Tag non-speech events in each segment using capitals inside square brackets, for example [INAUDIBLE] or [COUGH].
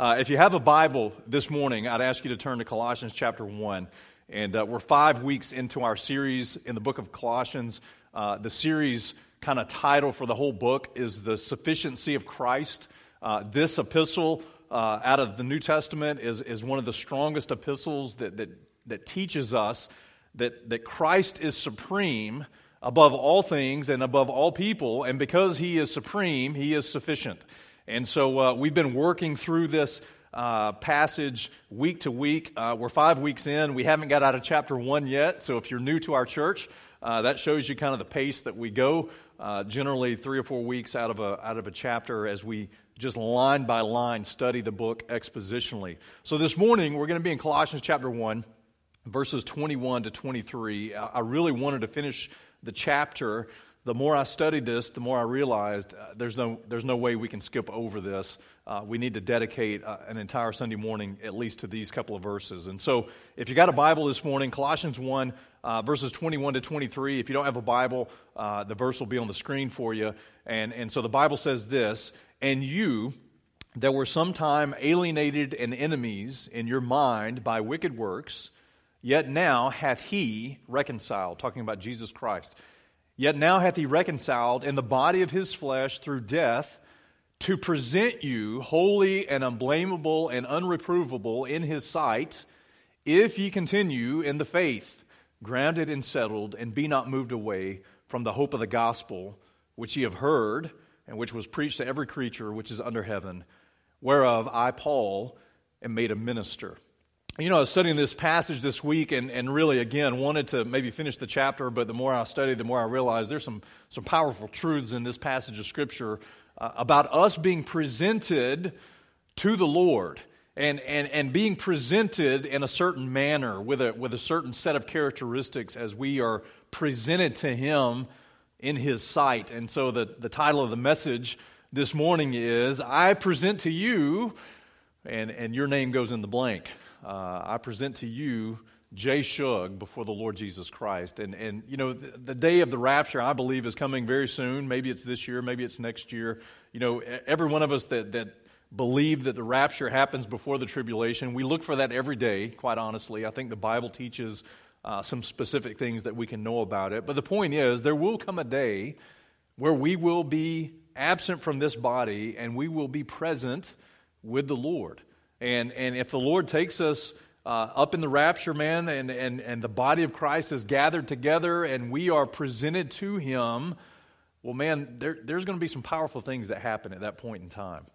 Uh, if you have a Bible this morning, I'd ask you to turn to Colossians chapter 1. And uh, we're five weeks into our series in the book of Colossians. Uh, the series kind of title for the whole book is The Sufficiency of Christ. Uh, this epistle uh, out of the New Testament is, is one of the strongest epistles that, that, that teaches us that, that Christ is supreme above all things and above all people. And because he is supreme, he is sufficient. And so uh, we've been working through this uh, passage week to week. Uh, we're five weeks in. We haven't got out of chapter one yet. So if you're new to our church, uh, that shows you kind of the pace that we go. Uh, generally, three or four weeks out of a out of a chapter as we just line by line study the book expositionally. So this morning we're going to be in Colossians chapter one, verses 21 to 23. I really wanted to finish the chapter the more I studied this, the more I realized uh, there's, no, there's no way we can skip over this. Uh, we need to dedicate uh, an entire Sunday morning at least to these couple of verses. And so, if you got a Bible this morning, Colossians 1, uh, verses 21 to 23, if you don't have a Bible, uh, the verse will be on the screen for you. And, and so the Bible says this And you that were sometime alienated and enemies in your mind by wicked works, yet now hath he reconciled, talking about Jesus Christ Yet now hath he reconciled in the body of his flesh through death to present you holy and unblameable and unreprovable in his sight, if ye continue in the faith, grounded and settled, and be not moved away from the hope of the gospel, which ye have heard, and which was preached to every creature which is under heaven, whereof I, Paul, am made a minister. You know, I was studying this passage this week and, and really, again, wanted to maybe finish the chapter, but the more I studied, the more I realized there's some, some powerful truths in this passage of Scripture uh, about us being presented to the Lord and, and, and being presented in a certain manner with a, with a certain set of characteristics as we are presented to Him in His sight. And so the, the title of the message this morning is I present to you, and, and your name goes in the blank uh, I present to you Jay Shug before the Lord Jesus Christ. And, and you know, the, the, day of the rapture, I believe, is coming very soon. Maybe it's this year, maybe it's next year. You know, every one of us that, that believe that the rapture happens before the tribulation, we look for that every day, quite honestly. I think the Bible teaches uh, some specific things that we can know about it. But the point is, there will come a day where we will be absent from this body and we will be present with the Lord. And, and if the Lord takes us uh, up in the rapture, man, and, and, and the body of Christ is gathered together and we are presented to Him, well, man, there, there's going to be some powerful things that happen at that point in time.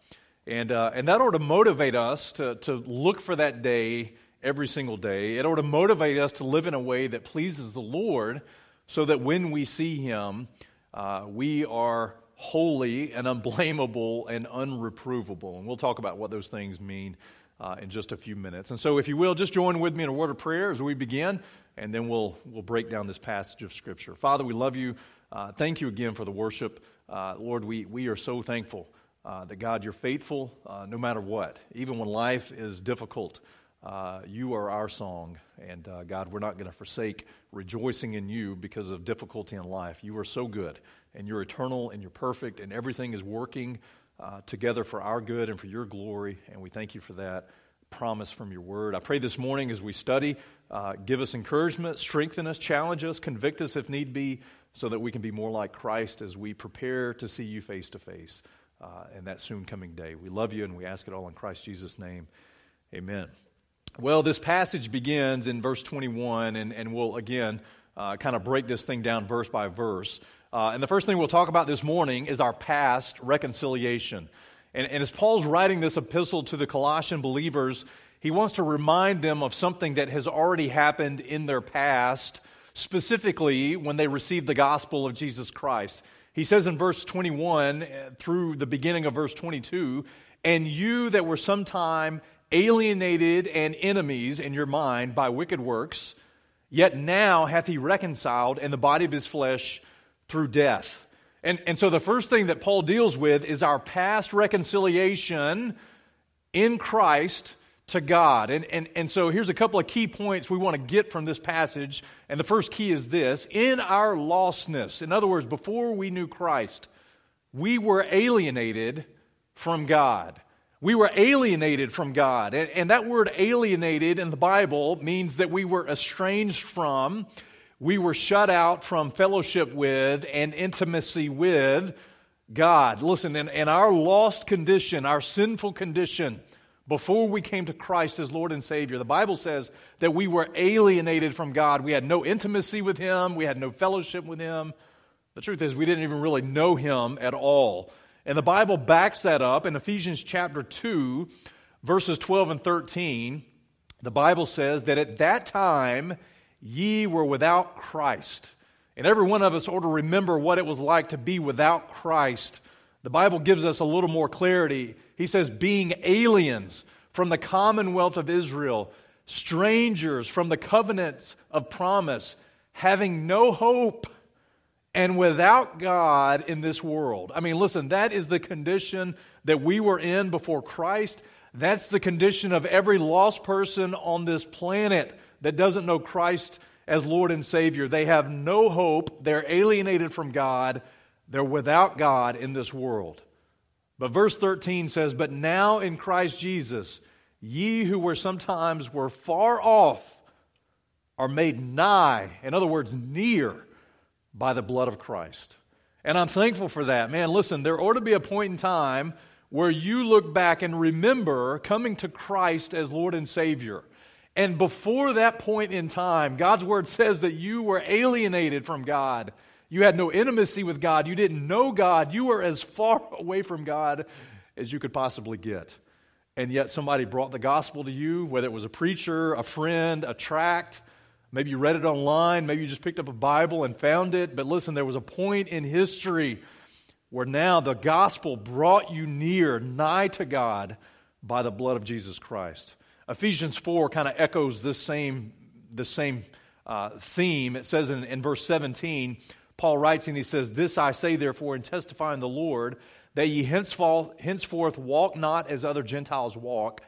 And, uh, and that ought to motivate us to, to look for that day every single day. It ought to motivate us to live in a way that pleases the Lord so that when we see Him, uh, we are holy and unblameable and unreprovable. And we'll talk about what those things mean uh, in just a few minutes. And so, if you will, just join with me in a word of prayer as we begin, and then we'll, we'll break down this passage of Scripture. Father, we love you. Uh, thank you again for the worship. Uh, Lord, we, we are so thankful uh, that, God, you're faithful uh, no matter what. Even when life is difficult, uh, you are our song. And, God, we're not going to forsake rejoicing in you because of difficulty in life. You are so good, and you're eternal, and you're perfect, and everything is working uh, together for our good and for your glory, and we thank you for that promise from your word. I pray this morning as we study, uh, give us encouragement, strengthen us, challenge us, convict us if need be, so that we can be more like Christ as we prepare to see you face to face in that soon coming day. We love you and we ask it all in Christ Jesus' name. Amen. Well, this passage begins in verse 21, and, and we'll again uh, kind of break this thing down verse by verse. Uh, and the first thing we'll talk about this morning is our past reconciliation. And, and as Paul's writing this epistle to the Colossian believers, he wants to remind them of something that has already happened in their past, specifically when they received the gospel of Jesus Christ. He says in verse 21 uh, through the beginning of verse 22, and you that were sometime alienated and enemies in your mind by wicked works, yet now hath he reconciled in the body of his flesh through death. And, and so the first thing that Paul deals with is our past reconciliation in Christ to God. And, and, and so here's a couple of key points we want to get from this passage. And the first key is this in our lostness, in other words, before we knew Christ, we were alienated from God. We were alienated from God. And, and, that word alienated in the Bible means that we were estranged from, we were shut out from fellowship with and intimacy with God. Listen, in, in our lost condition, our sinful condition, before we came to Christ as Lord and Savior, the Bible says that we were alienated from God. We had no intimacy with Him, we had no fellowship with Him. The truth is, we didn't even really know Him at all. And the Bible backs that up in Ephesians chapter 2, verses 12 and 13. The Bible says that at that time ye were without Christ. And every one of us ought to remember what it was like to be without Christ. The Bible gives us a little more clarity. He says, being aliens from the commonwealth of Israel, strangers from the covenants of promise, having no hope and without God in this world. I mean, listen, that is the condition that we were in before Christ. That's the condition of every lost person on this planet that doesn't know Christ as Lord and Savior. They have no hope. They're alienated from God. They're without God in this world. But verse 13 says, But now in Christ Jesus, ye who were sometimes were far off are made nigh, in other words, near by the blood of Christ. And I'm thankful for that. Man, listen, there ought to be a point in time where you look back and remember coming to Christ as Lord and Savior. And before that point in time, God's word says that you were alienated from God. You had no intimacy with God. You didn't know God. You were as far [LAUGHS] away from God as you could possibly get. And yet somebody brought the gospel to you, whether it was a preacher, a friend, a tract, Maybe you read it online. Maybe you just picked up a Bible and found it. But listen, there was a point in history where now the gospel brought you near, nigh to God by the blood of Jesus Christ. Ephesians 4 kind of echoes this same, this same uh, theme. It says in, in verse 17, Paul writes and he says, This I say therefore in the Lord, that ye henceforth, henceforth walk not as other Gentiles walk,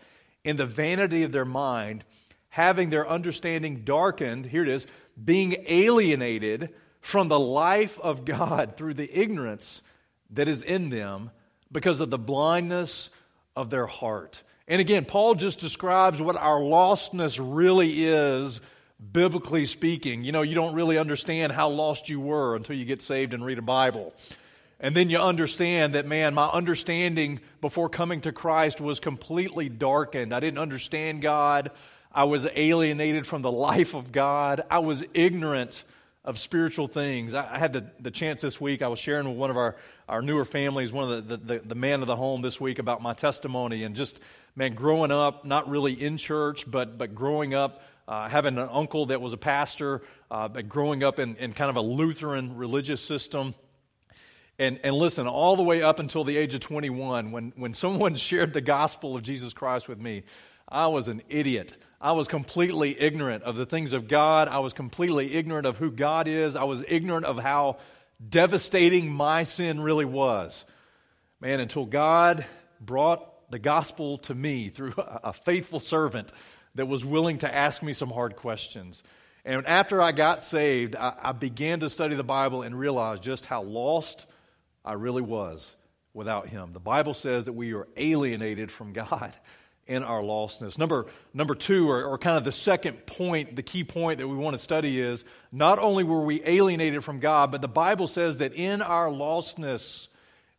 in the vanity of their mind having their understanding darkened, here it is, being alienated from the life of God through the ignorance that is in them because of the blindness of their heart. And again, Paul just describes what our lostness really is, biblically speaking. You know, you don't really understand how lost you were until you get saved and read a Bible. And then you understand that, man, my understanding before coming to Christ was completely darkened. I didn't understand God. I was alienated from the life of God. I was ignorant of spiritual things. I, had the, the chance this week, I was sharing with one of our, our newer families, one of the, the, the man of the home this week about my testimony and just, man, growing up, not really in church, but, but growing up, uh, having an uncle that was a pastor, uh, but growing up in, in kind of a Lutheran religious system. And, and listen, all the way up until the age of 21, when, when someone [LAUGHS] shared the gospel of Jesus Christ with me, I was an idiot. I was completely ignorant of the things of God. I was completely ignorant of who God is. I was ignorant of how devastating my sin really was. Man, until God brought the gospel to me through [LAUGHS] a faithful servant that was willing to ask me some hard questions. And after I got saved, I, began to study the Bible and realize just how lost I really was without Him. The Bible says that we are alienated from [LAUGHS] God in our lostness. Number, number two, or, or, kind of the second point, the key point that we want to study is not only were we alienated from God, but the Bible says that in our lostness,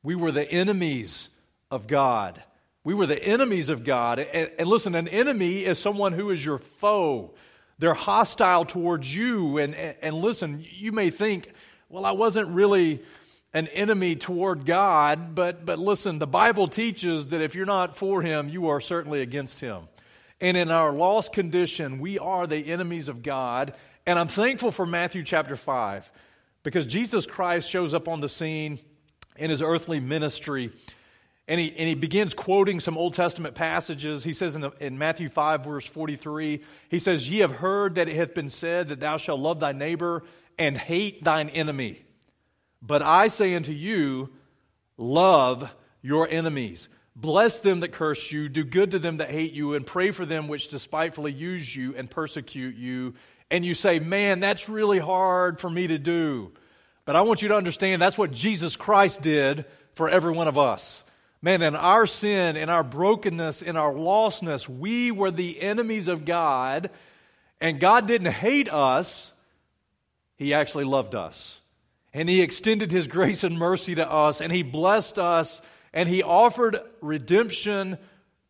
we were the enemies of God. We were the enemies of God. And, and listen, an enemy is someone who is your foe. They're hostile towards you. And, and, and listen, you may think, well, I wasn't really an enemy toward God, but, but listen, the Bible teaches that if you're not for Him, you are certainly against Him. And in our lost condition, we are the enemies of God. And I'm thankful for Matthew chapter 5 because Jesus Christ shows up on the scene in his earthly ministry. And he, and he begins quoting some Old Testament passages. He says in, the, in Matthew 5, verse 43, he says, Ye have heard that it hath been said that thou shalt love thy neighbor and hate thine enemy. But I say unto you, love your enemies. Bless them that curse you, do good to them that hate you, and pray for them which despitefully use you and persecute you. And you say, Man, that's really hard for me to do. But I want you to understand that's what Jesus Christ did for every one of us. Man, in our sin, in our brokenness, in our lostness, we were the enemies of God, and God didn't hate us, He actually loved us. And He extended His grace and mercy to us, and He blessed us, and He offered redemption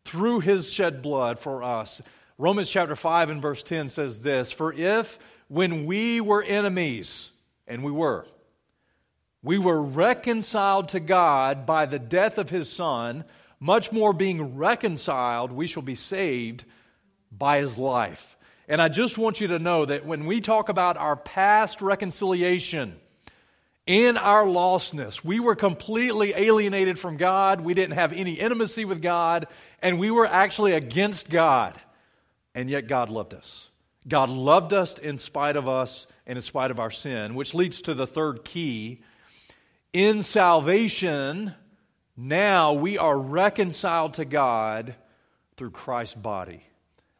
through His shed blood for us. Romans chapter 5 and verse 10 says this For if when we were enemies, and we were, we were reconciled to God by the death of his Son, much more being reconciled, we shall be saved by his life. And I just want you to know that when we talk about our past reconciliation, in our lostness, we were completely alienated from God. We didn't have any intimacy with God, and we were actually against God. And yet, God loved us. God loved us in spite of us and in spite of our sin, which leads to the third key. In salvation, now we are reconciled to God through Christ's body.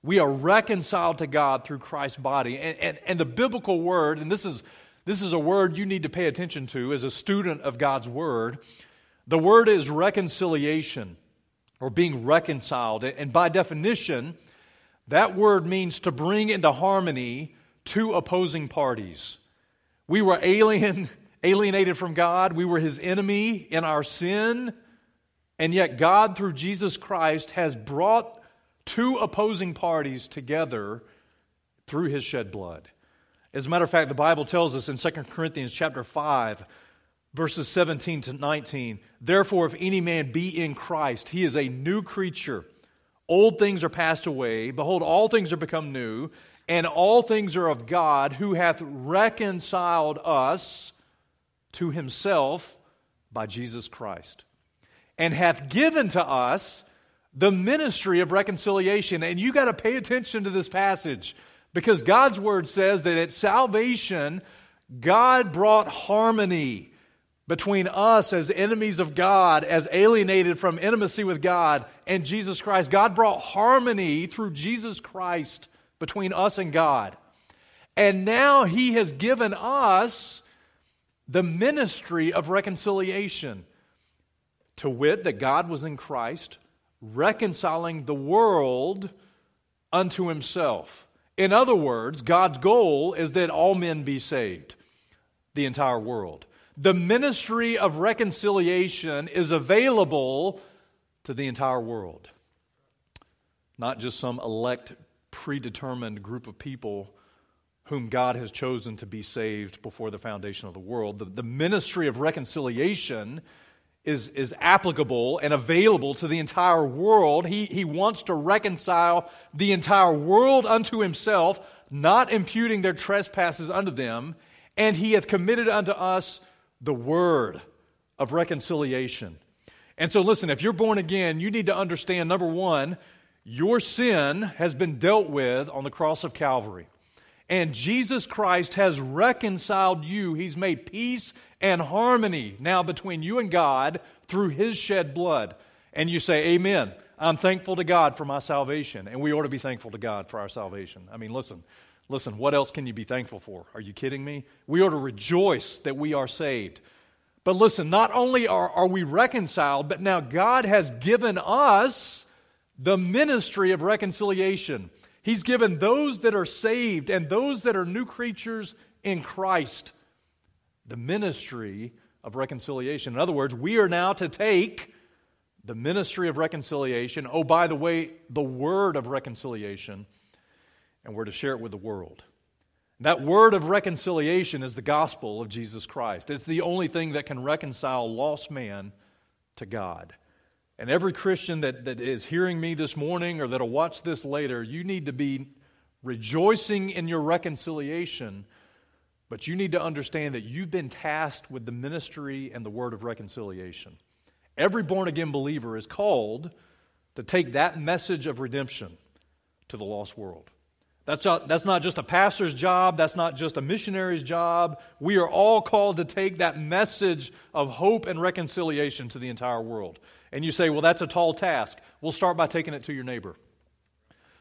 We are reconciled to God through Christ's body. And, and, and the biblical word, and this is, this is a word you need to pay attention to as a student of God's word. The word is reconciliation or being reconciled. And by definition, that word means to bring into harmony two opposing parties. We were alien, [LAUGHS] alienated from God, we were his enemy in our sin, and yet God, through Jesus Christ, has brought two opposing parties together through his shed blood. As a matter of fact, the Bible tells us in 2 Corinthians chapter 5, verses 17 to 19, therefore, if any man be in Christ, he is a new creature. Old things are passed away. Behold, all things are become new, and all things are of God, who hath reconciled us to himself by Jesus Christ, and hath given to us the ministry of reconciliation. And you got to pay attention to this passage because God's word says that at salvation, God brought harmony between us as enemies of God, as alienated from intimacy with God, and Jesus Christ. God brought harmony through Jesus Christ between us and God. And now He has given us the ministry of reconciliation. To wit, that God was in Christ, reconciling the world unto Himself. In other words, God's goal is that all men be saved, the entire world the ministry of reconciliation is available to the entire world. Not just some elect, predetermined group of people whom God has chosen to be saved before the foundation of the world. The, the ministry of reconciliation is, is applicable and available to the entire world. He, he wants to reconcile the entire world unto himself, not imputing their trespasses unto them. And he hath committed unto us the word of reconciliation. And so, listen, if you're born again, you need to understand number one, your sin has been dealt with on the cross of Calvary. And Jesus Christ has reconciled you. He's made peace and harmony now between you and God through His shed blood. And you say, Amen. I'm thankful to God for my salvation. And we ought to be thankful to God for our salvation. I mean, listen, Listen, what else can you be thankful for? Are you kidding me? We ought to rejoice that we are saved. But listen, not only are, are we reconciled, but now God has given us the ministry of reconciliation. He's given those that are saved and those that are new creatures in Christ the ministry of reconciliation. In other words, we are now to take the ministry of reconciliation, oh, by the way, the word of reconciliation and we're to share it with the world. That word of reconciliation is the gospel of Jesus Christ. It's the only thing that can reconcile lost man to God. And every Christian that, that is hearing me this morning or that'll watch this later, you need to be rejoicing in your reconciliation, but you need to understand that you've been tasked with the ministry and the word of reconciliation. Every born again believer is called to take that message of redemption to the lost world. That's not, that's not just a pastor's job. That's not just a missionary's job. We are all called to take that message of hope and reconciliation to the entire world. And you say, well, that's a tall task. We'll start by taking it to your neighbor.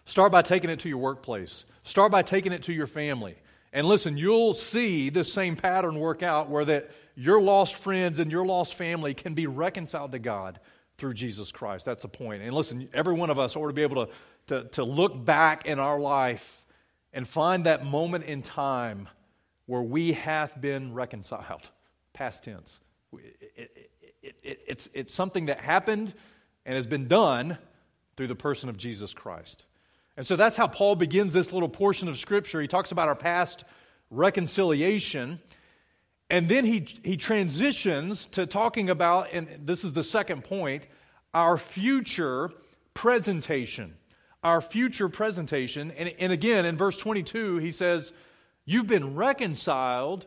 Start by taking it to your workplace. Start by taking it to your family. And listen, you'll see this same pattern work out where that your lost friends and your lost family can be reconciled to God through Jesus Christ. That's the point. And listen, every one of us ought to be able to, to, to look back in our life and find that moment in time where we have been reconciled. Past tense. It, it, it, it's, it's something that happened and has been done through the person of Jesus Christ. And so that's how Paul begins this little portion of Scripture. He talks about our past reconciliation. And then he, he transitions to talking about, and this is the second point, our future presentation. Our future presentation. And, and again, in verse 22, he says, You've been reconciled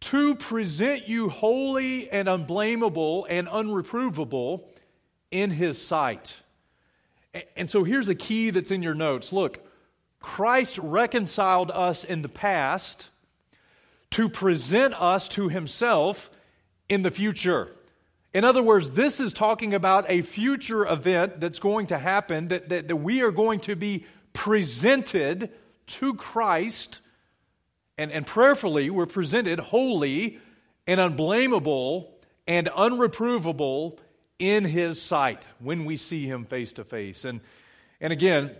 to present you holy and unblameable and unreprovable in his sight. And so here's a key that's in your notes. Look, Christ reconciled us in the past to present us to himself in the future. In other words, this is talking about a future event that's going to happen, that, that, that we are going to be presented to Christ, and, and prayerfully, we're presented holy and unblameable and unreprovable in his sight when we see him face to face. And, and again,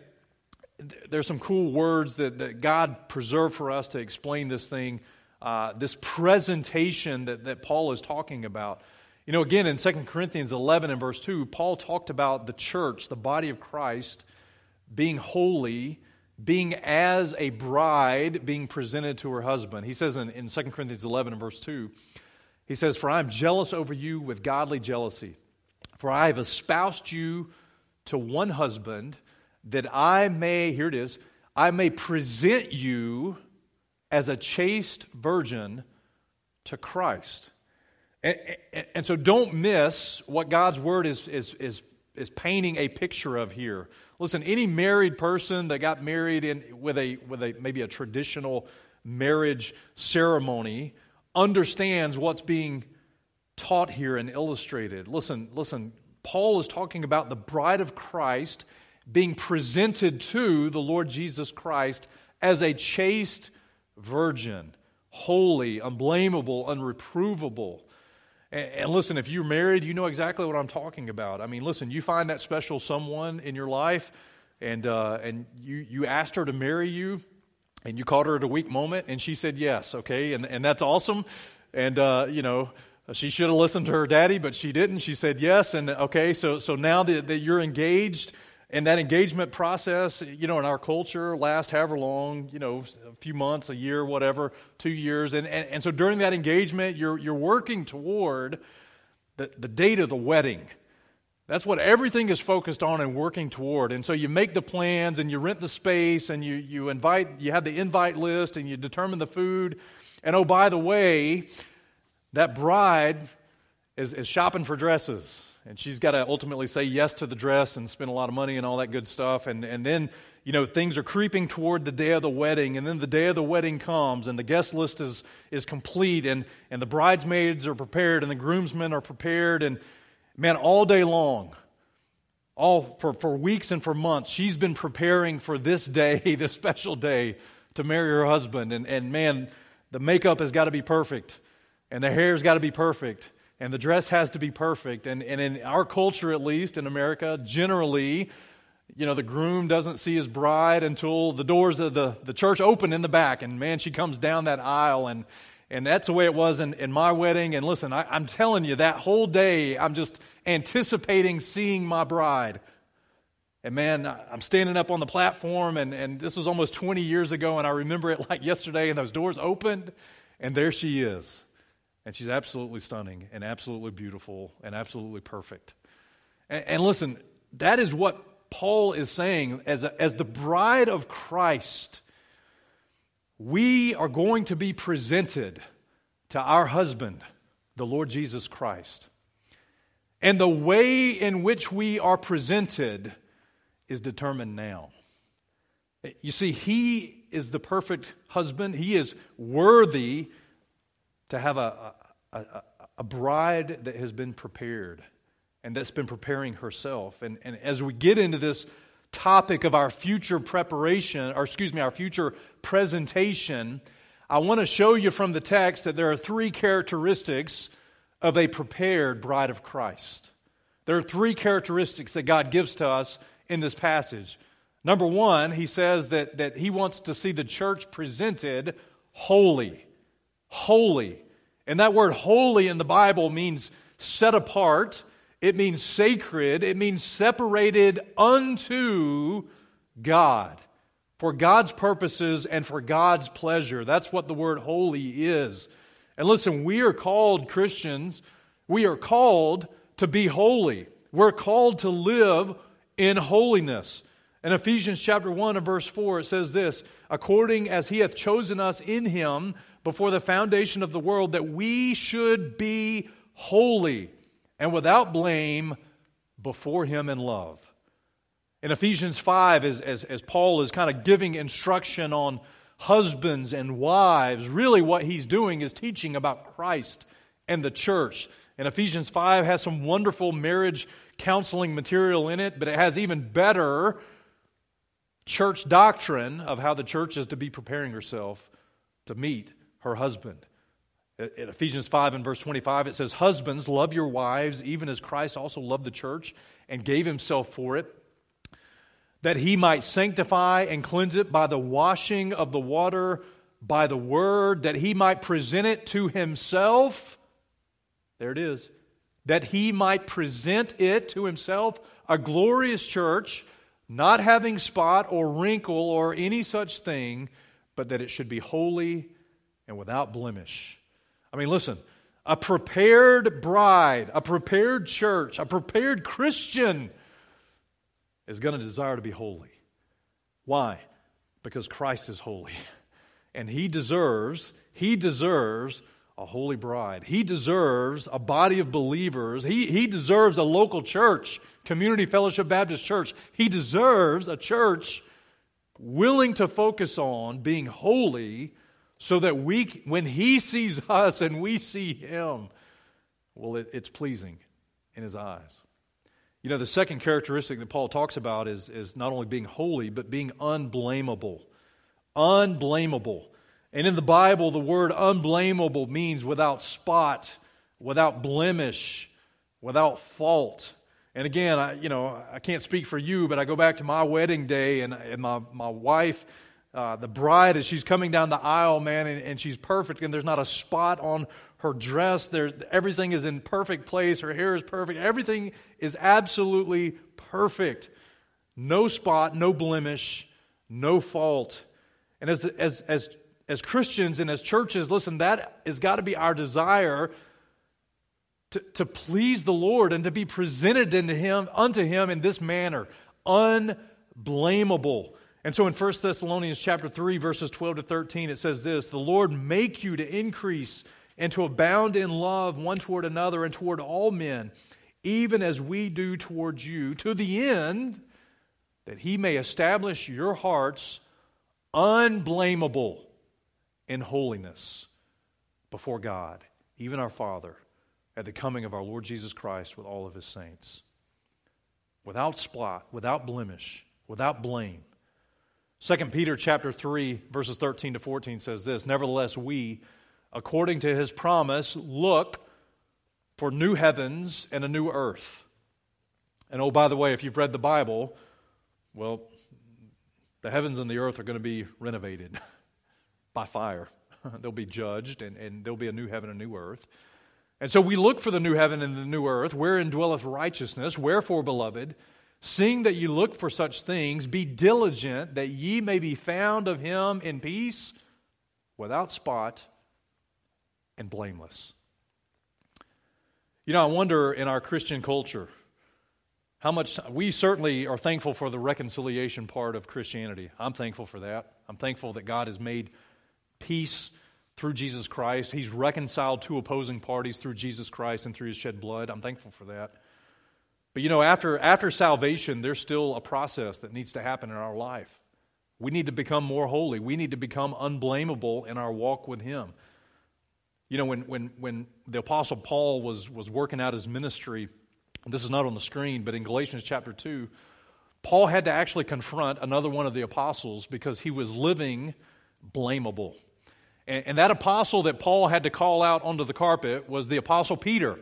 there's some cool words that, that God preserved for us to explain this thing uh, this presentation that, that Paul is talking about. You know, again, in 2 Corinthians 11 and verse 2, Paul talked about the church, the body of Christ, being holy, being as a bride being presented to her husband. He says in, in 2 Corinthians 11 and verse 2, he says, For I am jealous over you with godly jealousy, for I have espoused you to one husband, that I may, here it is, I may present you as a chaste virgin to Christ. And, and, and, so don't miss what God's word is, is, is, is painting a picture of here. Listen, any married person that got married in, with, a, with a, maybe a traditional marriage ceremony understands what's being taught here and illustrated. Listen, listen, Paul is talking about the bride of Christ being presented to the Lord Jesus Christ as a chaste virgin, holy, unblameable, unreprovable. And, and, listen, if you're married, you know exactly what I'm talking about. I mean, listen, you find that special someone in your life, and, uh, and you, you asked her to marry you, and you caught her at a weak moment, and she said yes, okay? And, and that's awesome. And, uh, you know, she should have listened to her daddy, but she didn't. She said yes. And okay, so, so now that, that you're engaged, and that engagement process, you know, in our culture lasts however long, you know, a few months, a year, whatever, two years. And, and, and so during that engagement, you're, you're working toward the, the date of the wedding. That's what everything is focused on and working toward. And so you make the plans and you rent the space and you, you invite, you have the invite list and you determine the food. And oh, by the way, that bride is, is shopping for dresses and she's got to ultimately say yes to the dress and spend a lot of money and all that good stuff. And, and then, you know, things are creeping toward the day of the wedding. And then the day of the wedding comes and the guest list is, is complete and, and the bridesmaids are prepared and the groomsmen are prepared. And man, all day long, all for, for weeks and for months, she's been preparing for this day, [LAUGHS] this special day to marry her husband. And, and man, the makeup has got to be perfect and the hair's got to be perfect and the dress has to be perfect. And, and in our culture, at least in America, generally, you know, the groom doesn't see his bride until the doors of the, the church open in the back. And man, she comes down that aisle. And, and that's the way it was in, in my wedding. And listen, I, I'm telling you, that whole day, I'm just anticipating seeing my bride. And man, I'm standing up on the platform, and, and this was almost 20 years ago, and I remember it [LAUGHS] like yesterday, and those doors opened, and there she is. And she's absolutely stunning and absolutely beautiful and absolutely perfect. And, and listen, that is what Paul is saying as, a, as the bride of Christ. We are going to be presented to our husband, the Lord Jesus Christ. And the way in which we are presented is determined now. You see, he is the perfect husband, he is worthy to have a, a, a, bride that has been prepared and that's been preparing herself. And, and as we get into this topic of our future preparation, or excuse me, our future presentation, I want to show you from the text that there are three characteristics of a prepared bride of Christ. There are three characteristics that God gives to us in this passage. Number one, he says that, that he wants to see the church presented holy. Holy. And that word holy in the Bible means set apart, it means sacred, it means separated unto God for God's purposes and for God's pleasure. That's what the word holy is. And listen, we are called Christians, we are called to be holy. We're called to live in holiness. In Ephesians chapter 1 and verse 4, it says this according as he hath chosen us in him before the foundation of the world, that we should be holy and without blame before him in love. In Ephesians 5, as, as, as Paul is kind of giving instruction on husbands and wives, really what he's doing is teaching about Christ and the church. And Ephesians 5 has some wonderful marriage counseling material in it, but it has even better church doctrine of how the church is to be preparing herself to meet her husband. In Ephesians 5 and verse 25, it says, Husbands, love your wives, even as Christ also loved the church and gave himself for it, that he might sanctify and cleanse it by the washing of the water by the word, that he might present it to himself there it is. That he might present it to himself a glorious church, not having spot or wrinkle or any such thing, but that it should be holy and without blemish. I mean, listen, a prepared bride, a prepared church, a prepared Christian is going to desire to be holy. Why? Because Christ is holy. [LAUGHS] And he deserves, he deserves a holy bride. He deserves a body of believers. He, he deserves a local church, Community Fellowship Baptist Church. He deserves a church willing to focus on being holy so that we, when He sees us and we see Him, well, it, it's pleasing in His eyes. You know, the second characteristic that Paul talks about is, is not only being holy, but being unblameable. Unblameable. And in the Bible, the word unblameable means without spot, without blemish, without fault. And again, I, you know, I can't speak for you, but I go back to my wedding day and, and my, my wife, uh, the bride, as she's coming down the aisle, man, and, and she's perfect, and there's not a spot on her dress. There's, everything is in perfect place. Her hair is perfect. Everything is absolutely perfect. No spot, no blemish, no fault. And as, as, as as Christians and as churches, listen, that has got to be our desire to, to please the Lord and to be presented into him, unto Him in this manner, unblameable. And so in 1 Thessalonians chapter 3, verses 12 to 13, it says this The Lord make you to increase and to abound in love one toward another and toward all men, even as we do towards you, to the end that he may establish your hearts unblameable in holiness before God, even our Father, at the coming of our Lord Jesus Christ with all of his saints. Without spot, without blemish, without blame. 2 Peter chapter 3 verses 13 to 14 says this, nevertheless we according to his promise look for new heavens and a new earth. And oh by the way, if you've read the Bible, well, the heavens and the earth are going to be renovated. [LAUGHS] by fire. [LAUGHS] they'll be judged, and, and there'll be a new heaven and a new earth. And so we look for the new heaven and the new earth, wherein dwelleth righteousness. Wherefore, beloved, seeing that you look for such things, be diligent that ye may be found of him in peace, without spot, and blameless. You know, I wonder in our Christian culture how much we certainly are thankful for the reconciliation part of Christianity. I'm thankful for that. I'm thankful that God has made peace through Jesus Christ. He's reconciled two opposing parties through Jesus Christ and through his shed blood. I'm thankful for that. But you know, after, after salvation, there's still a process that needs to happen in our life. We need to become more holy. We need to become unblameable in our walk with Him. You know, when, when, when the Apostle Paul was, was working out his ministry, this is not on the screen, but in Galatians chapter 2, Paul had to actually confront another one of the apostles because he was living blamable. And, and that apostle that Paul had to call out onto the carpet was the apostle Peter.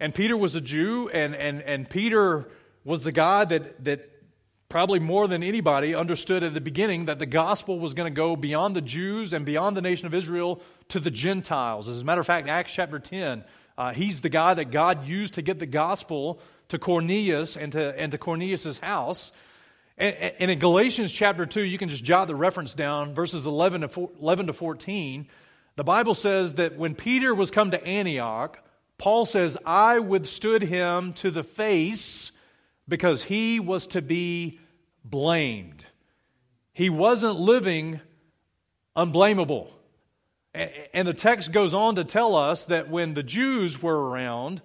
And Peter was a Jew, and, and, and Peter was the guy that, that probably more than anybody understood at the beginning that the gospel was going to go beyond the Jews and beyond the nation of Israel to the Gentiles. As a matter of fact, Acts chapter 10, uh, he's the guy that God used to get the gospel to Cornelius and to, and to Cornelius' house. And, and, in Galatians chapter 2, you can just jot the reference down, verses 11 to, 4, 11 to 14. The Bible says that when Peter was come to Antioch, Paul says, I withstood him to the face because he was to be blamed. He wasn't living unblameable. And the text goes on to tell us that when the Jews were around,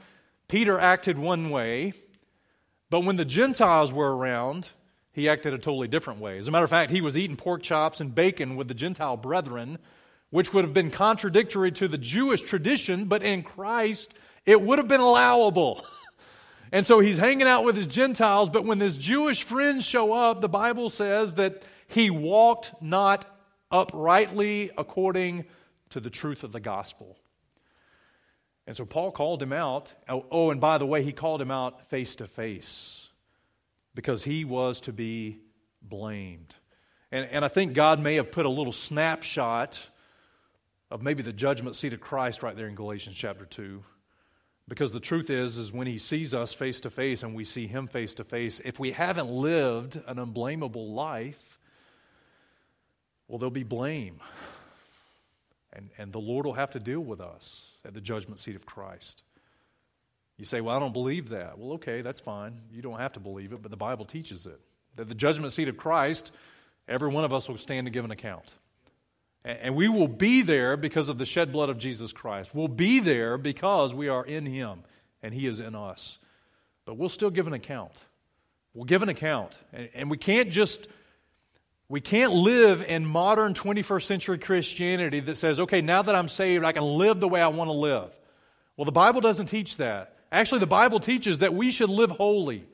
Peter acted one way, but when the Gentiles were around, he acted a totally different way. As a matter of fact, he was eating pork chops and bacon with the Gentile brethren, which would have been contradictory to the Jewish tradition, but in Christ, it would have been allowable. [LAUGHS] And so he's hanging out with his Gentiles, but when his Jewish friends show up, the Bible says that he walked not uprightly according to the truth of the gospel. And so Paul called him out. Oh, oh and by the way, he called him out face to face because he was to be blamed. And, and I think God may have put a little snapshot of maybe the judgment seat of Christ right there in Galatians chapter 2. Because the truth is, is when he sees us face to face and we see him face to face, if we haven't lived an unblameable life, well, there'll be blame. And, and the Lord will have to deal with us at the judgment seat of Christ. You say, Well, I don't believe that. Well, okay, that's fine. You don't have to believe it, but the Bible teaches it. That the judgment seat of Christ, every one of us will stand to give an account. And we will be there because of the shed blood of Jesus Christ. We'll be there because we are in Him and He is in us. But we'll still give an account. We'll give an account. And we can't just. We can't live in modern 21st century Christianity that says, okay, now that I'm saved, I can live the way I want to live. Well, the Bible doesn't teach that. Actually, the Bible teaches that we should live holy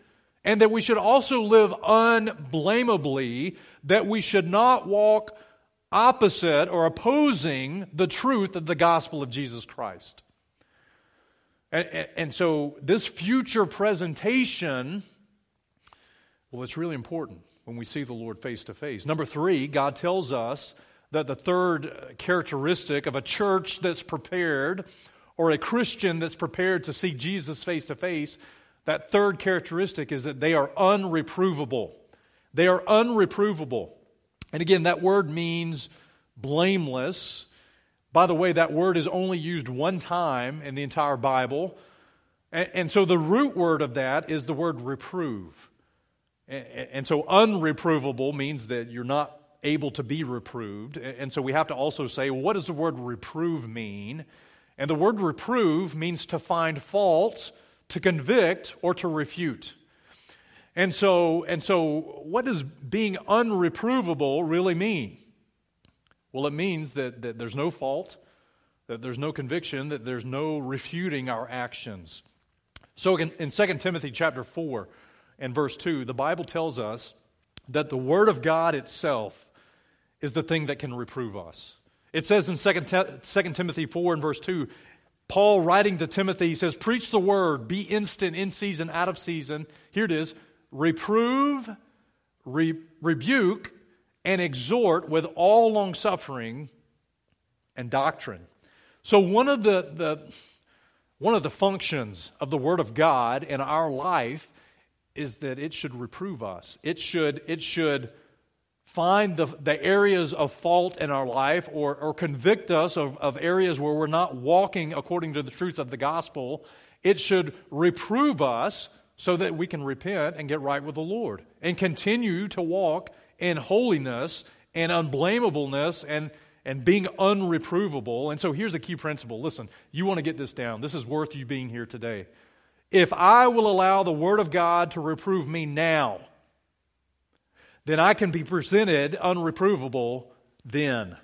and that we should also live unblameably, that we should not walk opposite or opposing the truth of the gospel of Jesus Christ. And, and, so, this future presentation, well, it's really important when we see the Lord face to face. Number three, God tells us that the third characteristic of a church that's prepared or a Christian that's prepared to see Jesus face to face, that third characteristic is that they are unreprovable. They are unreprovable. And again, that word means blameless. By the way, that word is only used one time in the entire Bible. And, and so the root word of that is the word reprove. And, and so unreprovable means that you're not able to be reproved. And so we have to also say, well, what does the word reprove mean? And the word reprove means to find fault, to convict, or to refute. And so, and so, what does being unreprovable really mean? Well, it means that, that there's no fault, that there's no conviction, that there's no refuting our actions. So in, in 2 Timothy chapter 4 and verse 2, the Bible tells us that the Word of God itself is the thing that can reprove us. It says in 2, 2 Timothy 4 and verse 2, Paul writing to Timothy, says, Preach the word, be instant, in season, out of season. Here it is reprove, re- rebuke, and exhort with all longsuffering and doctrine. So, one of the, the, one of the functions of the Word of God in our life is that it should reprove us. It should, it should find the, the areas of fault in our life or, or convict us of, of areas where we're not walking according to the truth of the gospel. It should reprove us so that we can repent and get right with the Lord and continue to walk in holiness and unblamableness and, and being unreprovable. And so here's a key principle. Listen, you want to get this down. This is worth you being here today. If I will allow the Word of God to reprove me now, then I can be presented unreprovable then.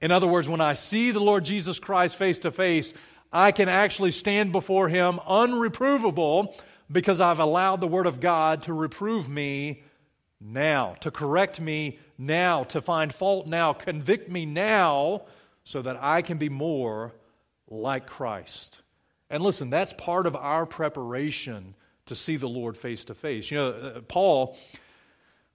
In other words, when I see the Lord Jesus Christ face to face, I can actually stand before Him unreprovable because I've allowed the Word of God to reprove me now, to correct me now, to find fault now, convict me now, so that I can be more like Christ. And listen, that's part of our preparation to see the Lord face to face. You know, uh, Paul.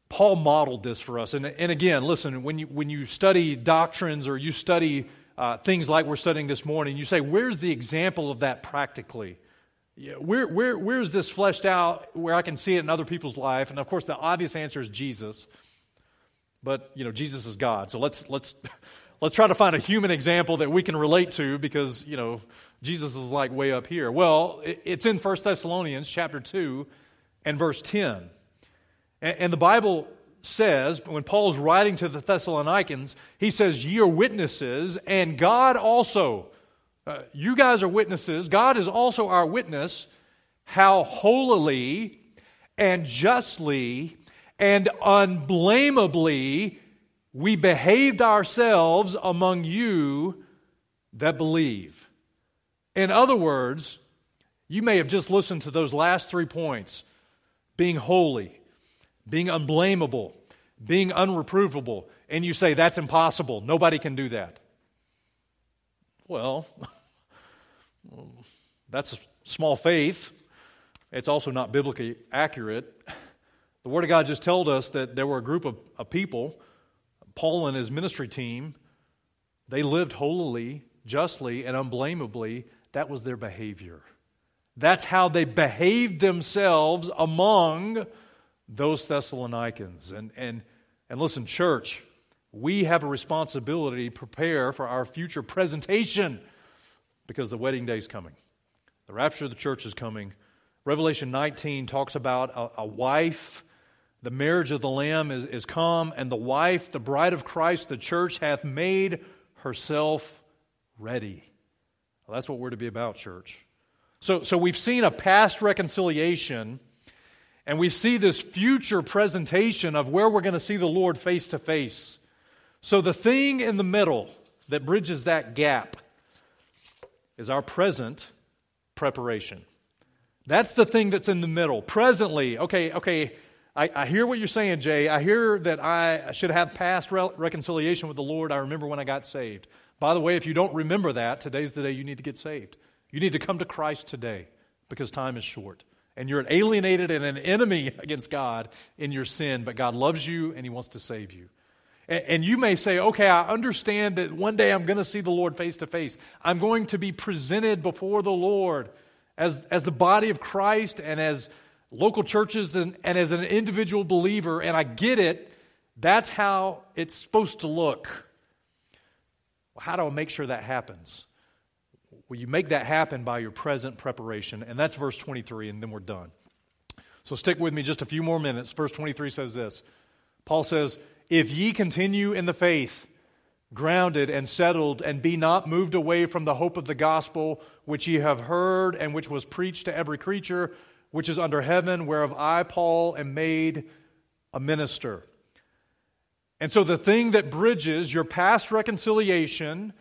Paul modeled this for us. And, and again, listen, when you, when you study doctrines or you study uh, things like we're studying this morning, you say, where's the example of that practically? Where, where, where is this fleshed out where I can see it in other people's life? And of course, the obvious answer is Jesus. But, you know, Jesus is God. So let's, let's, [LAUGHS] let's try to find a human example that we can relate to because, you know, Jesus is like way up here. Well, it's in 1 Thessalonians chapter 2 and verse 10. And the Bible says, when Paul's writing to the Thessalonians, he says, Ye are witnesses, and God also, uh, you guys are witnesses, God is also our witness, how holily and justly and unblameably we behaved ourselves among you that believe. In other words, you may have just listened to those last three points being holy, being unblameable, being unreprovable, and you say, That's impossible. Nobody can do that. Well, [LAUGHS] that's small faith. It's also not biblically accurate. The Word of God just told us that there were a group of, of people, Paul and his ministry team, they lived holily, justly, and unblameably. That was their behavior. That's how they behaved themselves among those Thessalonians. And, and, and listen, church, we have a responsibility to prepare for our future presentation because the wedding day is coming. The rapture of the church is coming. Revelation 19 talks about a, a wife the marriage of the Lamb is, is come, and the wife, the bride of Christ, the church, hath made herself ready. Well, that's what we're to be about, church. So, so we've seen a past reconciliation, and we see this future presentation of where we're going to see the Lord face to face. So the thing in the middle that bridges that gap is our present preparation. That's the thing that's in the middle. Presently, okay, okay, I, I, hear what you're saying, Jay. I hear that I should have past re- reconciliation with the Lord. I remember when I got saved. By the way, if you don't remember that, today's the day you need to get saved. You need to come to Christ today because time is short. And you're alienated and an enemy [LAUGHS] against God in your sin, but God loves you and He wants to save you. And, you may say, okay, I understand that one day I'm going to see the Lord face to face. I'm going to be presented before the Lord as, as the body of Christ and as local churches and, and as an individual believer, and I get it, that's how it's supposed to look. Well, how do I make sure that happens? Well, you make that happen by your present preparation, and that's verse 23, and then we're done. So stick with me just a few more minutes. Verse 23 says this Paul says, If ye continue in the faith, grounded and settled, and be not moved away from the hope of the gospel which ye have heard and which was preached to every creature, which is under heaven, whereof I, Paul, am made a minister. And so the thing that bridges your past reconciliation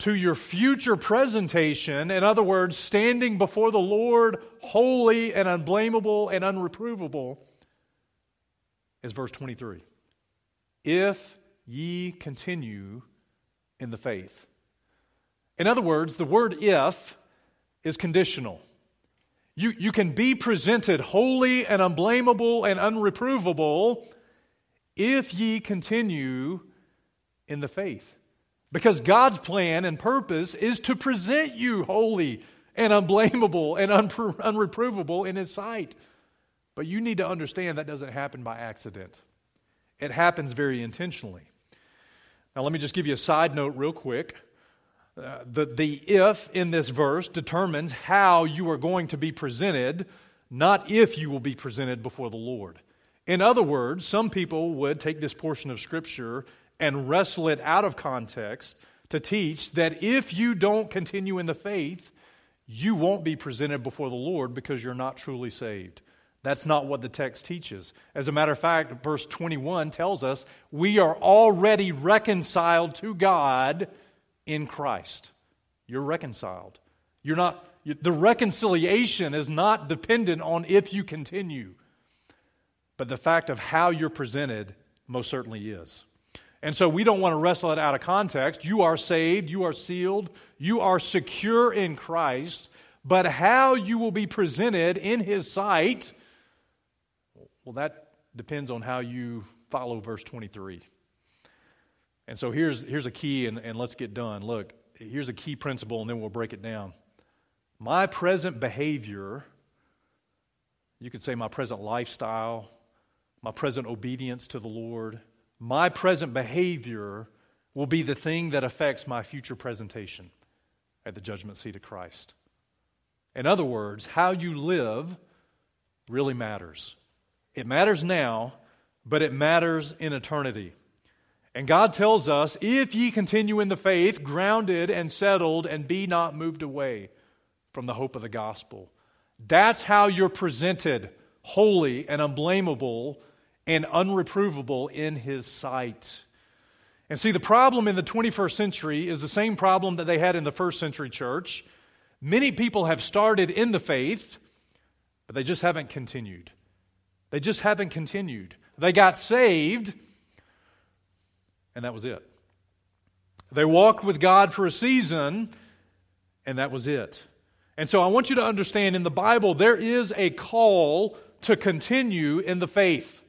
to your future presentation, in other words, standing before the Lord holy and unblameable and unreprovable, is verse 23. If ye continue in the faith. In other words, the word if is conditional. You, you can be presented holy and unblameable and unreprovable if ye continue in the faith. Because God's plan and purpose is to present you holy and unblameable and unpro- unreprovable in His sight. But you need to understand that doesn't happen by accident, it happens very intentionally. Now, let me just give you a side note, real quick. Uh, the, the if in this verse determines how you are going to be presented, not if you will be presented before the Lord. In other words, some people would take this portion of Scripture and wrestle it out of context to teach that if you don't continue in the faith, you won't be presented before the Lord because you're not truly saved. That's not what the text teaches. As a matter of fact, verse 21 tells us we are already reconciled to God in Christ. You're reconciled. You're not, the reconciliation is not dependent on if you continue, but the fact of how you're presented most certainly is. And so we don't want to wrestle it out of context. You are saved, you are sealed, you are secure in Christ, but how you will be presented in his sight, well, that depends on how you follow verse 23. And so here's, here's a key, and, and let's get done. Look, here's a key principle, and then we'll break it down. My present behavior, you could say my present lifestyle, my present obedience to the Lord, my present behavior will be the thing that affects my future presentation at the judgment seat of Christ. In other words, how you live really matters. It matters now, but it matters in eternity. And God tells us, if ye continue in the faith, grounded and settled, and be not moved away from the hope of the gospel. That's how you're presented holy and unblameable and unreprovable in his sight. And see, the problem in the 21st century is the same problem that they had in the first century church. Many people have started in the faith, but they just haven't continued. They just haven't continued. They got saved, and that was it. They walked with God for a season, and that was it. And so I want you to understand in the Bible, there is a call to continue in the faith.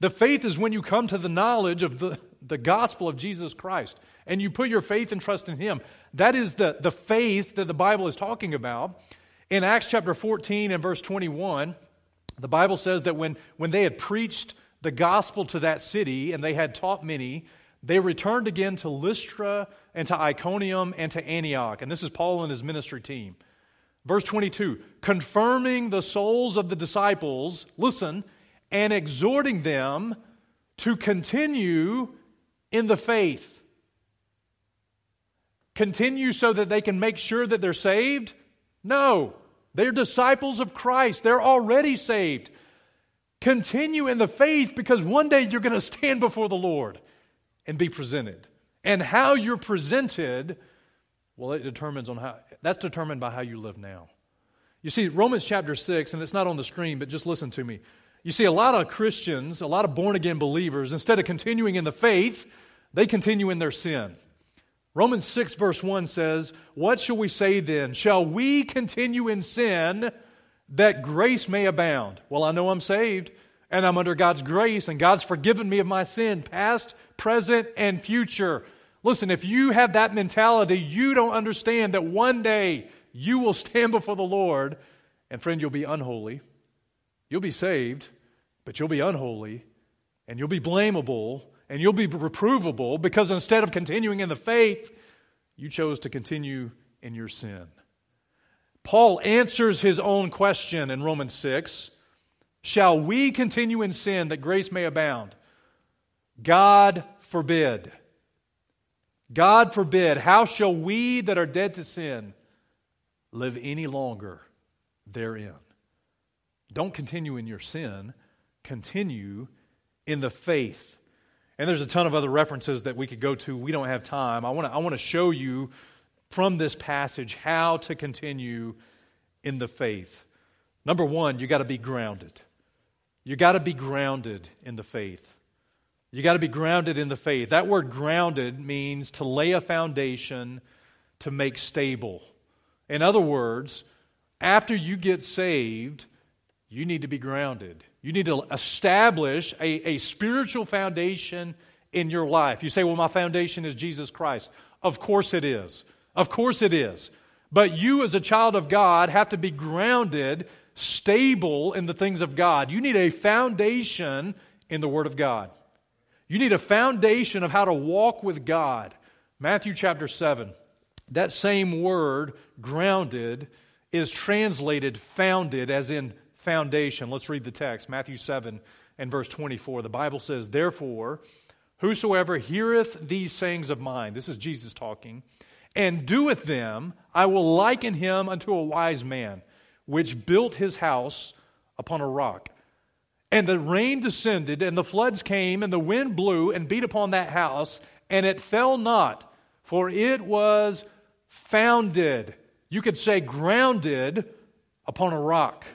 The faith is when you come to the knowledge of the, the gospel of Jesus Christ and you put your faith and trust in Him. That is the, the faith that the Bible is talking about. In Acts chapter 14 and verse 21, the Bible says that when, when they had preached the gospel to that city and they had taught many, they returned again to Lystra and to Iconium and to Antioch. And this is Paul and his ministry team. Verse 22 confirming the souls of the disciples, listen, and exhorting them to continue in the faith. Continue so that they can make sure that they're saved? No. They're disciples of Christ. They're already saved. Continue in the faith because one day you're going to stand before the Lord and be presented. And how you're presented, well, it determines on how that's determined by how you live now. You see, Romans chapter 6, and it's not on the screen, but just listen to me. You see, a lot of Christians, a lot of born again believers, instead of continuing in the faith, they continue in their sin. Romans 6, verse 1 says, What shall we say then? Shall we continue in sin that grace may abound? Well, I know I'm saved and I'm under God's grace and God's forgiven me of my sin, past, present, and future. Listen, if you have that mentality, you don't understand that one day you will stand before the Lord, and friend, you'll be unholy. You'll be saved, but you'll be unholy, and you'll be blamable, and you'll be reprovable because instead of continuing in the faith, you chose to continue in your sin. Paul answers his own question in Romans 6 Shall we continue in sin that grace may abound? God forbid. God forbid. How shall we that are dead to sin live any longer therein? Don't continue in your sin, continue in the faith. And there's a ton of other references that we could go to. We don't have time. I want to I want to show you from this passage how to continue in the faith. Number 1, you got to be grounded. You got to be grounded in the faith. You got to be grounded in the faith. That word grounded means to lay a foundation to make stable. In other words, after you get saved, you need to be grounded. You need to establish a, a spiritual foundation in your life. You say, well, my foundation is Jesus Christ. Of course it is. Of course it is. But you, as a child of God, have to be grounded, stable in the things of God. You need a foundation in the Word of God. You need a foundation of how to walk with God. Matthew chapter 7. That same word, grounded, is translated founded, as in foundation. Let's read the text Matthew 7 and verse 24. The Bible says, Therefore, whosoever heareth these sayings of mine, this is Jesus talking, and doeth them, I will liken him unto a wise man, which built his house upon a rock. And the rain descended, and the floods came, and the wind blew and beat upon that house, and it fell not, for it was founded. You could say grounded upon a rock.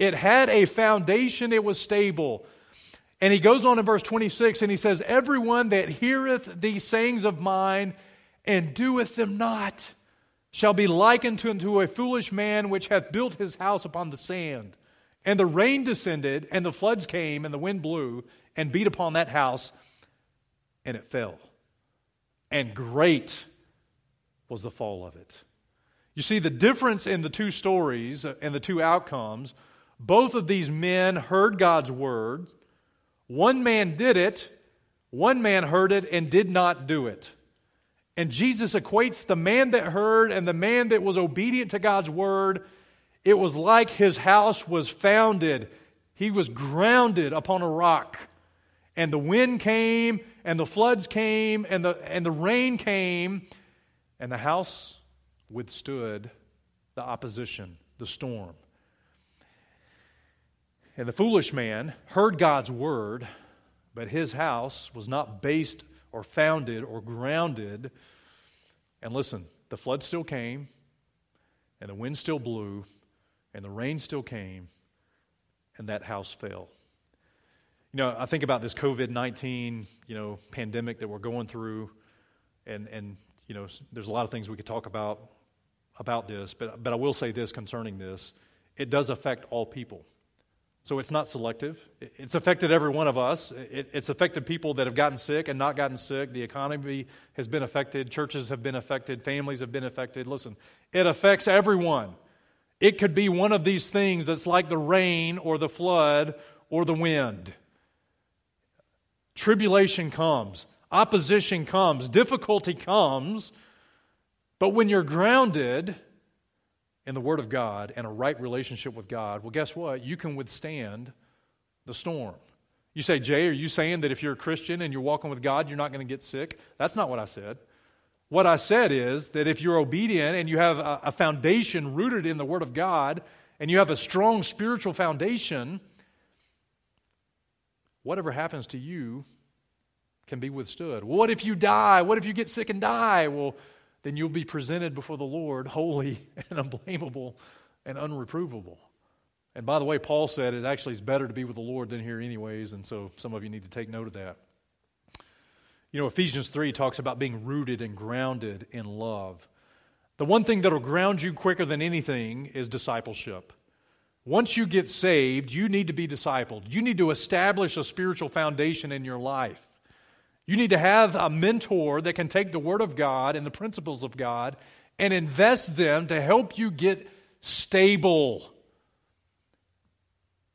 It had a foundation, it was stable. And he goes on in verse 26 and he says, Everyone that heareth these sayings of mine and doeth them not shall be likened unto a foolish man which hath built his house upon the sand. And the rain descended, and the floods came, and the wind blew, and beat upon that house, and it fell. And great was the fall of it. You see, the difference in the two stories and the two outcomes, both of these men heard God's word. One man did it, one man heard it and did not do it. And Jesus equates the man that heard and the man that was obedient to God's word. It was like his house was founded, he was grounded upon a rock. And the wind came, and the floods came, and the, and the rain came, and the house withstood the opposition, the storm. And the foolish man heard God's word, but his house was not based or founded or grounded. And listen, the flood still came, and the wind still blew, and the rain still came, and that house fell. You know, I think about this COVID 19, you know, pandemic that we're going through, and, and, you know, there's a lot of things we could talk about about this, but, but I will say this concerning this it does affect all people. So it's not selective. It's affected every one of us. It's affected people that have gotten sick and not gotten sick. The economy has been affected. Churches have been affected. Families have been affected. Listen, it affects everyone. It could be one of these things that's like the rain or the flood or the wind. Tribulation comes, opposition comes, difficulty comes. But when you're grounded, in the Word of God and a right relationship with God, well, guess what? You can withstand the storm. You say, Jay, are you saying that if you're a Christian and you're walking with God, you're not going to get sick? That's not what I said. What I said is that if you're obedient and you have a, foundation rooted in the Word of God and you have a strong spiritual foundation, whatever happens to you can be withstood. What if you die? What if you get sick and die? Well, then you'll be presented before the Lord holy [LAUGHS] and unblameable and unreprovable. And by the way, Paul said it actually is better to be with the Lord than here, anyways, and so some of you need to take note of that. You know, Ephesians 3 talks about being rooted and grounded in love. The one thing that'll ground you quicker than anything is discipleship. Once you get saved, you need to be discipled. You need to establish a spiritual foundation in your life. You need to have a mentor that can take the Word of God and the principles of God and invest them to help you get stable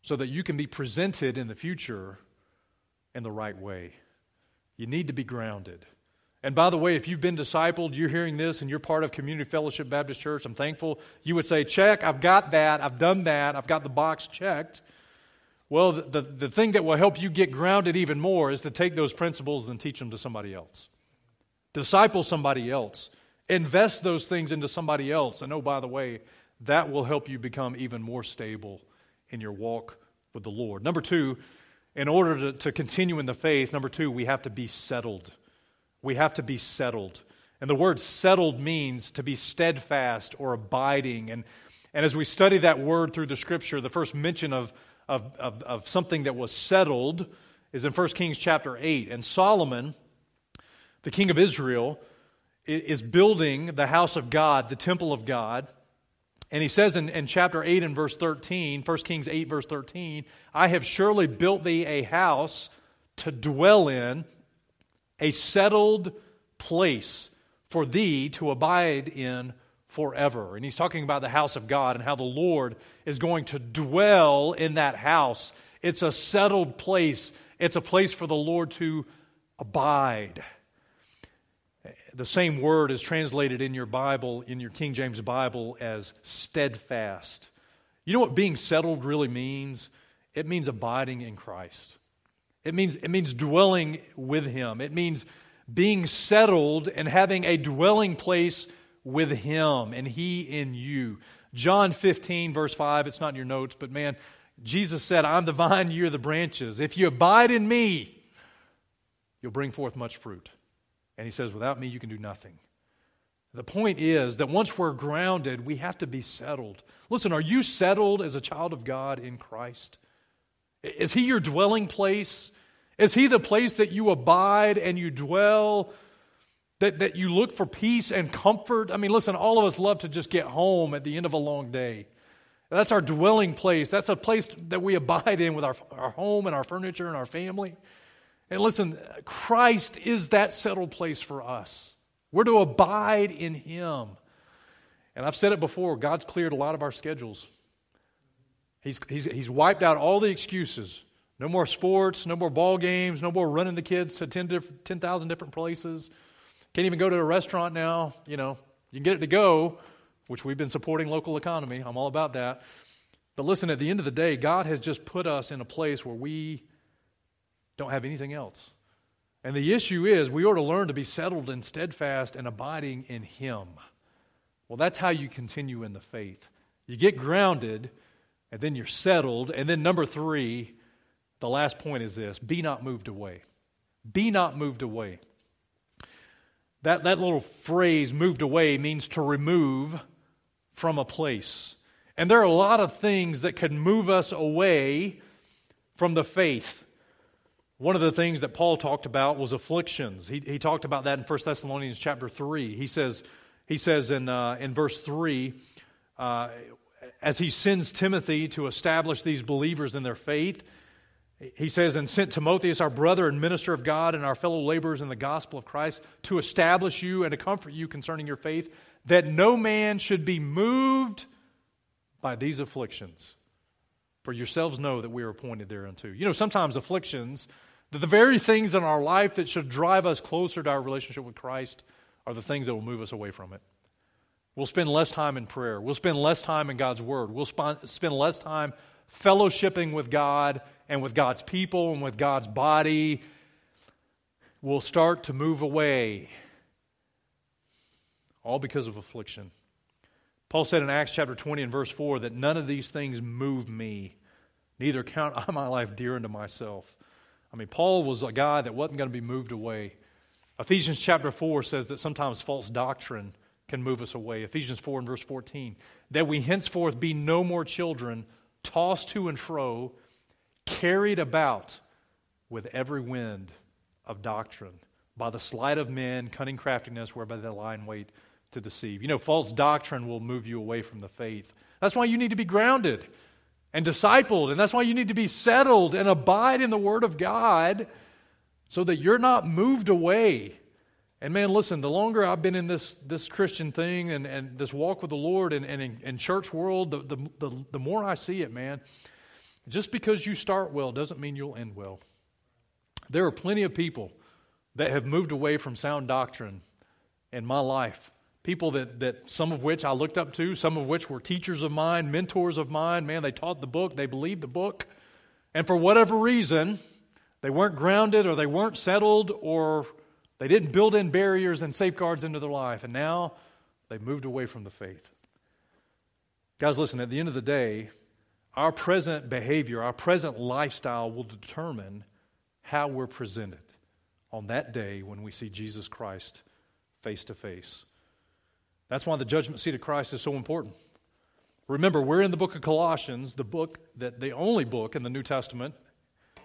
so that you can be presented in the future in the right way. You need to be grounded. And by the way, if you've been discipled, you're hearing this and you're part of Community Fellowship Baptist Church, I'm thankful. You would say, Check, I've got that, I've done that, I've got the box checked. Well, the, the, thing that will help you get grounded even more is to take those principles and teach them to somebody else. Disciple somebody else. Invest those things into somebody else. And oh, by the way, that will help you become even more stable in your walk with the Lord. Number two, in order to, to continue in the faith, number two, we have to be settled. We have to be settled. And the word settled means to be steadfast or abiding. And, and as we study that word through the scripture, the first mention of of, of, of something that was settled is in 1 Kings chapter 8. And Solomon, the king of Israel, is building the house of God, the temple of God. And he says in, in chapter 8 and verse 13, 1 Kings 8, verse 13, I have surely built thee a house to dwell in, a settled place for thee to abide in forever. And he's talking about the house of God and how the Lord is going to dwell in that house. It's a settled place, it's a place for the Lord to abide. The same word is translated in your Bible, in your King James Bible, as steadfast. You know what being settled really means? It means abiding in Christ. It means, it means dwelling with Him. It means being settled and having a dwelling place with him and he in you. John 15, verse 5, it's not in your notes, but man, Jesus said, I'm the vine, you're the branches. If you abide in me, you'll bring forth much fruit. And he says, Without me, you can do nothing. The point is that once we're grounded, we have to be settled. Listen, are you settled as a child of God in Christ? Is He your dwelling place? Is He the place that you abide and you dwell That, that you look for peace and comfort. I mean, listen, all of us love to just get home at the end of a long day. That's our dwelling place. That's a place that we abide in with our, our home and our furniture and our family. And listen, Christ is that settled place for us. We're to abide in Him. And I've said it before God's cleared a lot of our schedules. He's, he's, he's wiped out all the excuses. No more sports, no more ball games, no more running the kids to 10,000 10, different places. Can't even go to a restaurant now. You know, you can get it to go, which we've been supporting local economy. I'm all about that. But listen, at the end of the day, God has just put us in a place where we don't have anything else. And the issue is we ought to learn to be settled and steadfast and abiding in Him. Well, that's how you continue in the faith. You get grounded, and then you're settled. And then, number three, the last point is this be not moved away. Be not moved away. That, that little phrase, moved away, means to remove from a place. And there are a lot of things that can move us away from the faith. One of the things that Paul talked about was afflictions. He, he talked about that in 1 Thessalonians chapter 3. He says, he says in, uh, in verse 3, uh, as he sends Timothy to establish these believers in their faith, he says, and sent Timotheus, our brother and minister of God, and our fellow laborers in the gospel of Christ, to establish you and to comfort you concerning your faith, that no man should be moved by these afflictions. For yourselves know that we are appointed thereunto. You know, sometimes afflictions, that the very things in our life that should drive us closer to our relationship with Christ, are the things that will move us away from it. We'll spend less time in prayer. We'll spend less time in God's Word. We'll spend less time fellowshipping with God and with God's people and with God's body. We'll start to move away, all because of affliction. Paul said in Acts chapter 20 and verse 4 that none of these things move me, neither count I my life dear unto myself. I mean, Paul was a guy that wasn't going to be moved away. Ephesians chapter 4 says that sometimes false doctrine can move us away. Ephesians 4 and verse 14. That we henceforth be no more children, tossed to and fro, carried about with every wind of doctrine, by the sleight of men, cunning craftiness, whereby they lie in wait to deceive. You know, false doctrine will move you away from the faith. That's why you need to be grounded and discipled, and that's why you need to be settled and abide in the Word of God so that you're not moved away. And man, listen, the longer I've been in this, this Christian thing and, and this walk with the Lord and, and in, in church world, the, the, the, the more I see it, man, just because you start well doesn't mean you'll end well. There are plenty of people that have moved away from sound doctrine in my life. People that, that some of which I looked up to, some of which were teachers of mine, mentors of mine. Man, they taught the book, they believed the book. And for whatever reason, they weren't grounded or they weren't settled or they didn't build in barriers and safeguards into their life. And now they've moved away from the faith. Guys, listen, at the end of the day, our present behavior, our present lifestyle will determine how we're presented on that day when we see Jesus Christ face to face. That's why the judgment seat of Christ is so important. Remember, we're in the book of Colossians, the book that the only book in the New Testament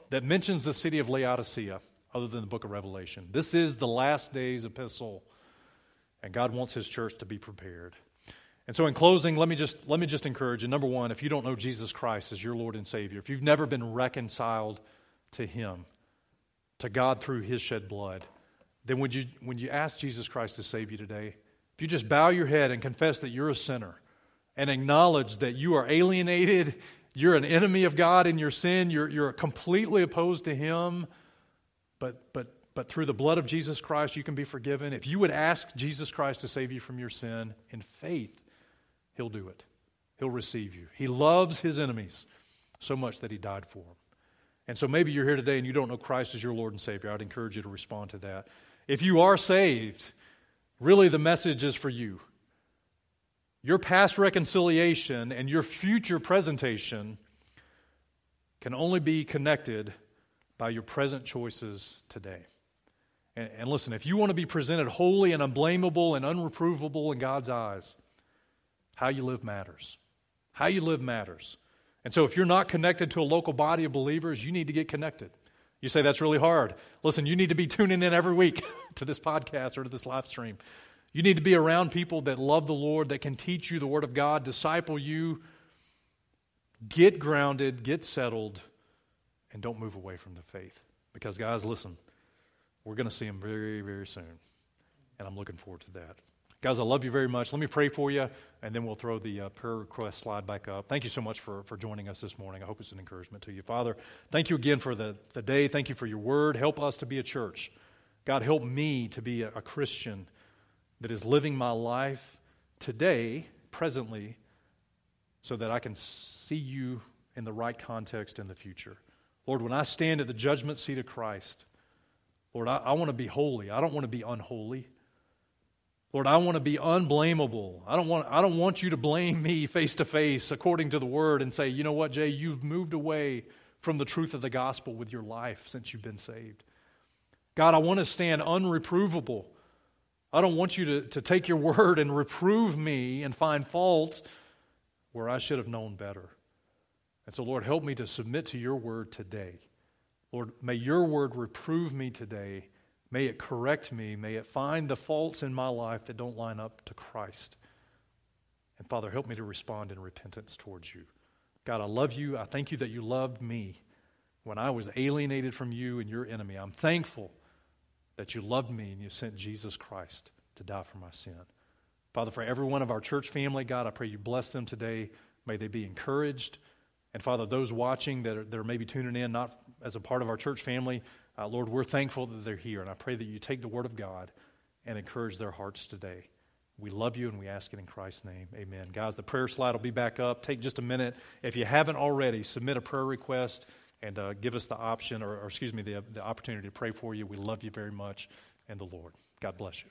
that mentions the city of Laodicea other than the book of Revelation. This is the last days epistle, and God wants his church to be prepared. And so in closing, let me just let me just encourage you. Number one, if you don't know Jesus Christ as your Lord and Savior, if you've never been reconciled to him, to God through his shed blood, then would you when you ask Jesus Christ to save you today, if you just bow your head and confess that you're a sinner and acknowledge that you are alienated you're an enemy of God in your sin. You're, you're completely opposed to Him. But, but, but through the blood of Jesus Christ, you can be forgiven. If you would ask Jesus Christ to save you from your sin in faith, He'll do it. He'll receive you. He loves His enemies so much that He died for them. And so maybe you're here today and you don't know Christ as your Lord and Savior. I'd encourage you to respond to that. If you are saved, really the message is for you. Your past reconciliation and your future presentation can only be connected by your present choices today. And, and, listen, if you want to be presented holy and unblameable and unreprovable in God's eyes, how you live matters. How you live matters. And so if you're not connected to a local body of believers, you need to get connected. You say that's really hard. Listen, you need to be tuning in every week [LAUGHS] to this podcast or to this live stream. You need to be around people that love the Lord, that can teach you the Word of God, disciple you. Get grounded, get settled, and don't move away from the faith. Because, guys, listen, we're going to see Him very, very soon. And I'm looking forward to that. Guys, I love you very much. Let me pray for you, and then we'll throw the uh, prayer request slide back up. Thank you so much for, for joining us this morning. I hope it's an encouragement to you. Father, thank you again for the, the day. Thank you for your word. Help us to be a church. God, help me to be a, a Christian that is living my life today, presently, so that I can see you in the right context in the future. Lord, when I stand at the judgment seat of Christ, Lord, I, I want to be holy. I don't want to be unholy. Lord, I want to be unblameable. I don't want, I don't want you to blame me face to face according to the word and say, you know what, Jay, you've moved away from the truth of the gospel with your life since you've been saved. God, I want to stand unreprovable. I don't want you to, to take your word and reprove me and find faults where I should have known better. And so, Lord, help me to submit to your word today. Lord, may your word reprove me today May it correct me. May it find the faults in my life that don't line up to Christ. And Father, help me to respond in repentance towards you. God, I love you. I thank you that you loved me when I was alienated from you and your enemy. I'm thankful that you loved me and you sent Jesus Christ to die for my sin. Father, for every one of our church family, God, I pray you bless them today. May they be encouraged. And Father, those watching that are, that are maybe tuning in, not as a part of our church family, uh, Lord, we're thankful that they're here, and I pray that you take the word of God and encourage their hearts today. We love you and we ask it in Christ's name. Amen. Guys, the prayer slide will be back up. Take just a minute. If you haven't already, submit a prayer request and uh, give us the option, or, or excuse me, the, the opportunity to pray for you. We love you very much and the Lord. God bless you.